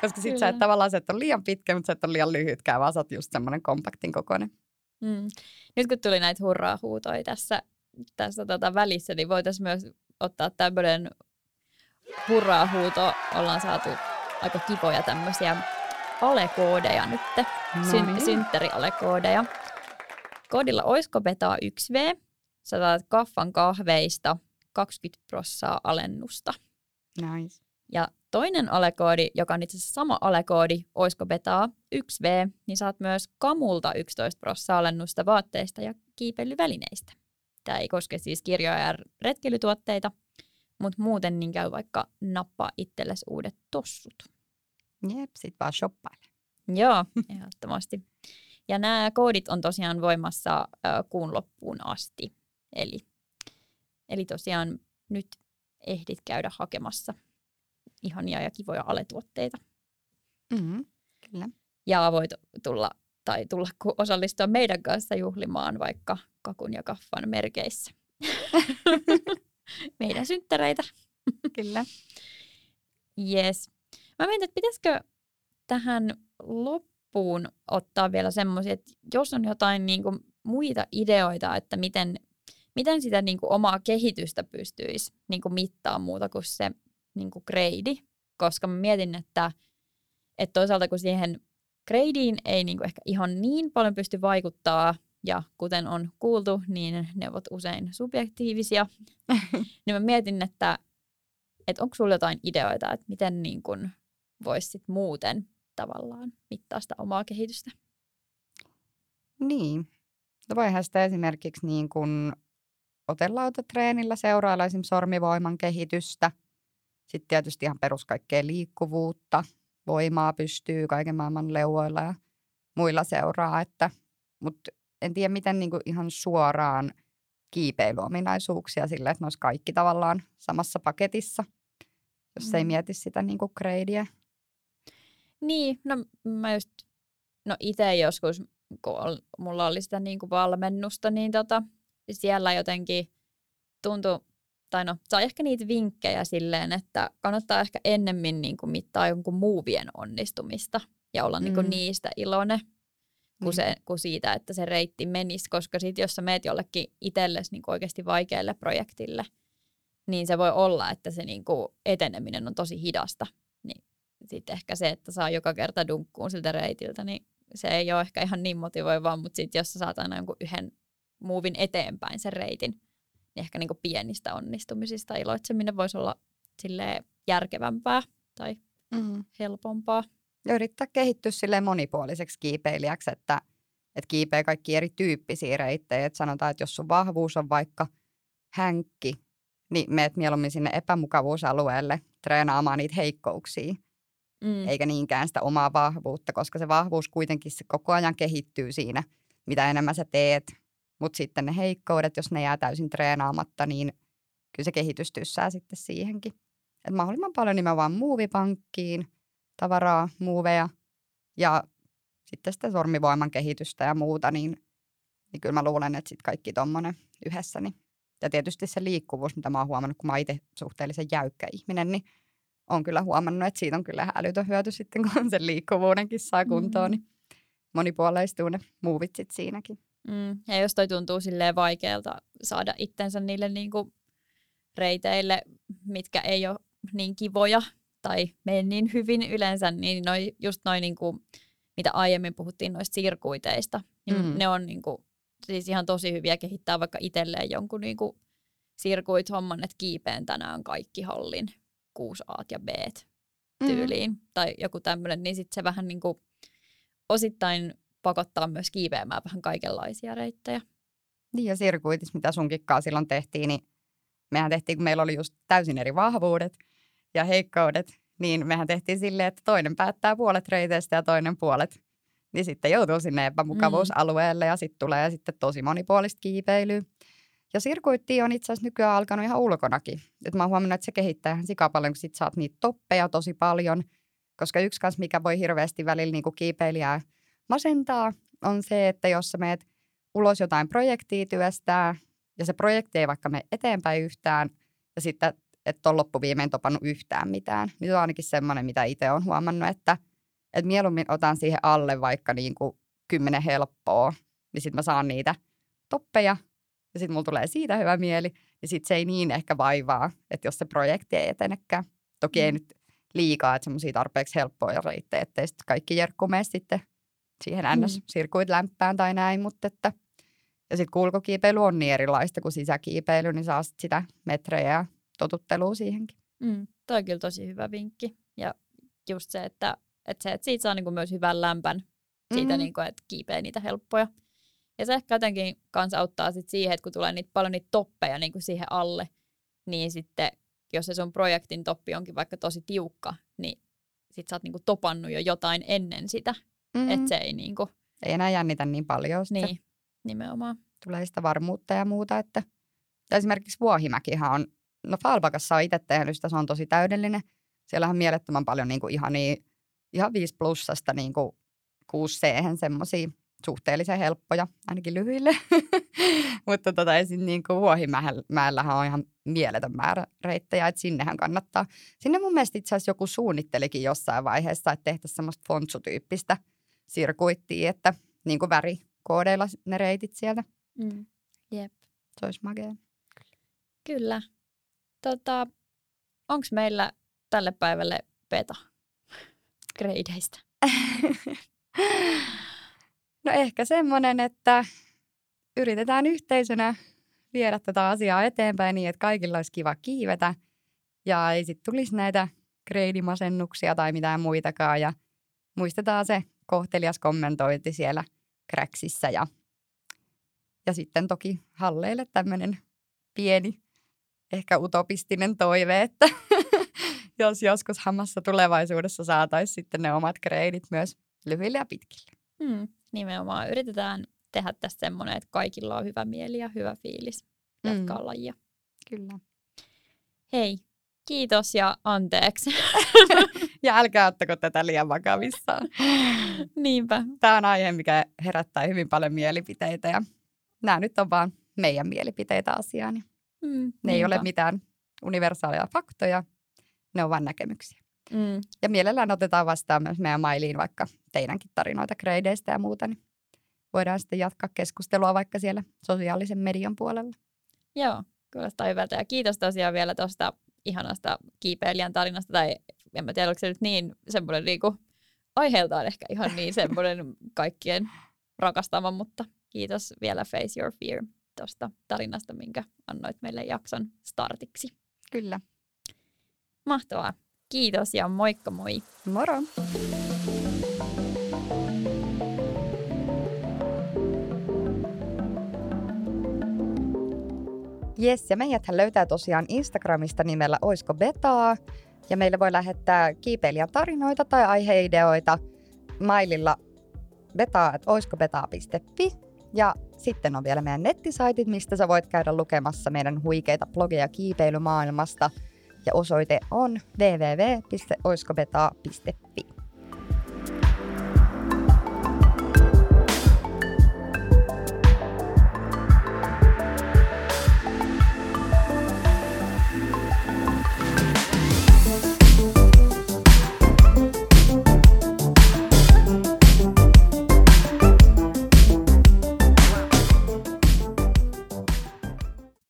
Koska sit sä et tavallaan, sä et ole liian pitkä, mutta sä et ole liian lyhytkään, vaan sä oot just semmoinen kompaktin kokoinen. Mm. Nyt kun tuli näitä hurraa-huutoja tässä, tässä tota välissä, niin voitaisiin myös ottaa tämmöinen hurraa-huuto. Ollaan saatu aika kivoja tämmöisiä alekoodeja nyt, no Syn- niin. synttärialekoodeja. Koodilla oisko betaa 1V, sä saat kaffan kahveista 20 prossaa alennusta. Nice. Ja toinen alekoodi, joka on itse asiassa sama alekoodi, oisko betaa 1V, niin saat myös kamulta 11 prossaa alennusta vaatteista ja kiipeilyvälineistä. Tämä ei koske siis kirjoja ja retkeilytuotteita, mutta muuten niin käy vaikka nappaa itsellesi uudet tossut. Jep, sit vaan shoppaile. Joo, ehdottomasti. Ja nämä koodit on tosiaan voimassa äh, kuun loppuun asti. Eli, eli tosiaan nyt ehdit käydä hakemassa ihania ja kivoja aletuotteita. Mm-hmm, kyllä. Ja voit tulla tai tulla osallistua meidän kanssa juhlimaan vaikka kakun ja kaffan merkeissä. meidän synttäreitä. Kyllä. Yes. Mä mietin, että pitäisikö tähän loppuun ottaa vielä semmoisia, että jos on jotain niin kuin muita ideoita, että miten, miten sitä niin kuin omaa kehitystä pystyisi niin kuin mittaamaan muuta kuin se niin kuin grade, koska mä mietin, että, että toisaalta kun siihen gradeen ei niin kuin ehkä ihan niin paljon pysty vaikuttaa, ja kuten on kuultu, niin ne ovat usein subjektiivisia, niin mä mietin, että, että onko sulla jotain ideoita, että miten niin kuin voisi sit muuten tavallaan mittaa sitä omaa kehitystä? Niin. No voihan sitä esimerkiksi niin kuin otelautatreenillä seurailla esimerkiksi sormivoiman kehitystä. Sitten tietysti ihan peruskaikkeen liikkuvuutta, voimaa pystyy kaiken maailman leuoilla ja muilla seuraa. Että, mutta en tiedä, miten niin kuin ihan suoraan kiipeilyominaisuuksia sillä, että ne olisi kaikki tavallaan samassa paketissa, jos mm. ei mieti sitä niin kuin gradeä. Niin, no mä just, no itse joskus, kun mulla oli sitä niin kuin valmennusta, niin tota, siellä jotenkin tuntui, tai no, saa ehkä niitä vinkkejä silleen, että kannattaa ehkä ennemmin niin kuin mittaa jonkun muuvien onnistumista ja olla niin kuin Mm. niistä iloinen kuin, Mm. se, kuin siitä, että se reitti menisi, koska sit jos sä meet jollekin itsellesi niin oikeasti vaikealle projektille, niin se voi olla, että se niin kuin eteneminen on tosi hidasta. Niin sitten ehkä se, että saa joka kerta dunkkuun siltä reitiltä, niin se ei ole ehkä ihan niin motivoivaa, mutta sitten jos sä saat aina jonkun yhden muuvin eteenpäin sen reitin, niin ehkä niin kuin pienistä onnistumisista iloitseminen voisi olla järkevämpää tai Mm. helpompaa. Ja yrittää kehittyä silleen monipuoliseksi kiipeilijäksi, että, että kiipeä kaikki erityyppisiä reittejä. Et sanotaan, että jos sun vahvuus on vaikka hänkki, niin meet mieluummin sinne epämukavuusalueelle treenaamaan niitä heikkouksia, Mm. eikä niinkään sitä omaa vahvuutta, koska se vahvuus kuitenkin se koko ajan kehittyy siinä, mitä enemmän sä teet. Mutta sitten ne heikkoudet, jos ne jää täysin treenaamatta, niin kyllä se kehitys tyssää sitten siihenkin. Et mahdollisimman paljon nimenomaan muuvipankkiin, tavaraa, muuveja ja sitten sitä sormivoiman kehitystä ja muuta, niin, niin kyllä mä luulen, että sitten kaikki tuommoinen yhdessä. Niin. Ja tietysti se liikkuvuus, mitä mä oon huomannut, kun mä itse suhteellisen jäykkä ihminen, niin on kyllä huomannut, että siitä on kyllä älytön hyöty sitten, kun sen liikkuvuudenkin saa kuntoon, Mm. niin monipuoleistuu ne muuvit sitten siinäkin. Mm. Ja jos toi tuntuu silleen vaikealta saada itsensä niille niinku reiteille, mitkä ei ole niin kivoja tai mene niin hyvin yleensä, niin noi, just noin, niinku, mitä aiemmin puhuttiin noista sirkuiteista, niin Mm. ne on niinku, siis ihan tosi hyviä kehittää vaikka itselleen jonkun niinku sirkuit-homman, että kiipeen tänään kaikki hallin 6 A ja B tyyliin, mm. tai joku tämmöinen, niin sitten se vähän niinku osittain pakottaa myös kiipeämään vähän kaikenlaisia reittejä. Niin ja sirkuitis, mitä sunkin kanssa silloin tehtiin, niin mehän tehtiin, kun meillä oli just täysin eri vahvuudet ja heikkoudet, niin mehän tehtiin silleen, että toinen päättää puolet reiteistä ja toinen puolet. Niin sitten joutuu sinne epämukavuusalueelle ja sitten tulee sitten tosi monipuolista kiipeilyä. Ja sirkuitti on itse asiassa nykyään alkanut ihan ulkonakin. Et mä oon huomannut, että se kehittää ihan sikapaljon, kun sit saat niitä toppeja tosi paljon. Koska yksi kanssa, mikä voi hirveästi välillä niin kiipeilijää masentaa, on se, että jos sä meet ulos jotain projektia työstää, ja se projekti ei vaikka mene eteenpäin yhtään, ja sitten et ole loppuviimein topannut yhtään mitään. Niin se on ainakin semmoinen, mitä itse olen huomannut, että, että mieluummin otan siihen alle vaikka niin kuin kymmenen helppoa, niin sitten mä saan niitä toppeja, ja sitten mulla tulee siitä hyvä mieli, ja sitten se ei niin ehkä vaivaa, että jos se projekti ei etenekään. Toki ei Mm. nyt liikaa, että semmoisia tarpeeksi helppoja reittejä, ettei sitten kaikki jerkku mene sitten siihen Mm. ns-sirkuit lämpään tai näin, mutta että ja sitten kulkokiipeily on niin erilaista kuin sisäkiipeily, niin saa sit sitä metrejä ja totuttelua siihenkin. Mm. Toi on kyllä tosi hyvä vinkki. Ja just se, että, että, se, että siitä saa niinku myös hyvän lämpän siitä, Mhm. niinku, että kiipee niitä helppoja. Ja se ehkä jotenkin kans auttaa sit siihen, että kun tulee niitä, paljon niitä toppeja niinku siihen alle, niin sitten jos se sun projektin toppi onkin vaikka tosi tiukka, niin sit sä oot niinku topannut jo jotain ennen sitä, Mm. mm. että se ei niinku, Ei enää jännitä niin paljon. Sitten niin, nimenomaan. tulee sitä varmuutta ja muuta. Että... Ja esimerkiksi Vuohimäkihan on, no Falbakassa on itse tehnyt sitä, se on tosi täydellinen. Siellähän on mielettömän paljon niin kuin ihan, niin, ihan 5 plussasta niin kuin 6 c semmoisia suhteellisen helppoja, ainakin lyhyille. Mutta tota, esim. Niin kuin Vuohimäellähän on ihan mieletön määrä reittejä, että sinnehän kannattaa. Sinne mun mielestä itse asiassa joku suunnittelikin jossain vaiheessa, että tehtäisiin semmoista fontsutyyppistä sirkuittia, että niin kuin värikoodeilla ne reitit sieltä. Mm. Jep. Se olisi makea. Kyllä. Tota, Onko meillä tälle päivälle beta gradeista? No ehkä semmoinen, että yritetään yhteisönä viedä tätä asiaa eteenpäin niin, että kaikilla olisi kiva kiivetä. Ja ei sitten tulisi näitä greidimasennuksia tai mitään muitakaan. Ja muistetaan se kohtelias kommentointi siellä kräksissä. Ja, ja sitten toki halleille tämmöinen pieni, ehkä utopistinen toive, että jos joskus hammassa tulevaisuudessa saataisiin sitten ne omat kreidit myös lyhyille ja pitkille. Hmm, nimenomaan yritetään tehdä tästä semmoinen, että kaikilla on hyvä mieli ja hyvä fiilis jatkaa Mm. mm. lajia. Kyllä. Hei, kiitos ja anteeksi. Ja älkää ottako tätä liian vakavissaan. Niinpä. Tämä on aihe, mikä herättää hyvin paljon mielipiteitä ja nämä nyt on vaan meidän mielipiteitä asiaan. Mm, Ne ei ole mitään universaaleja faktoja, ne on vain näkemyksiä. Mm, Ja mielellään otetaan vastaan myös meidän mailiin vaikka teidänkin tarinoita gradeista ja muuta, niin voidaan sitten jatkaa keskustelua vaikka siellä sosiaalisen median puolella. joo, kuulostaa hyvältä. Ja kiitos tosiaan vielä tuosta ihanasta kiipeilijän tarinasta. Tai en mä tiedä, oliko se nyt niin semmoinen niinku, aiheeltaan ehkä ihan niin semmoinen kaikkien rakastama, mutta kiitos vielä Face Your Fear tuosta tarinasta, minkä annoit meille jakson startiksi. Kyllä. Mahtavaa. Kiitos ja moikka moi. Moro! Jes, ja meidäthän löytää tosiaan Instagramista nimellä Oisko Betaa. Ja meille voi lähettää kiipeilijän tarinoita tai aiheideoita maililla betaa.oiskobetaa.fi. Ja sitten on vielä meidän nettisaitit, mistä sä voit käydä lukemassa meidän huikeita blogeja kiipeilymaailmasta. Ja osoite on www.oiskobetaa.fi.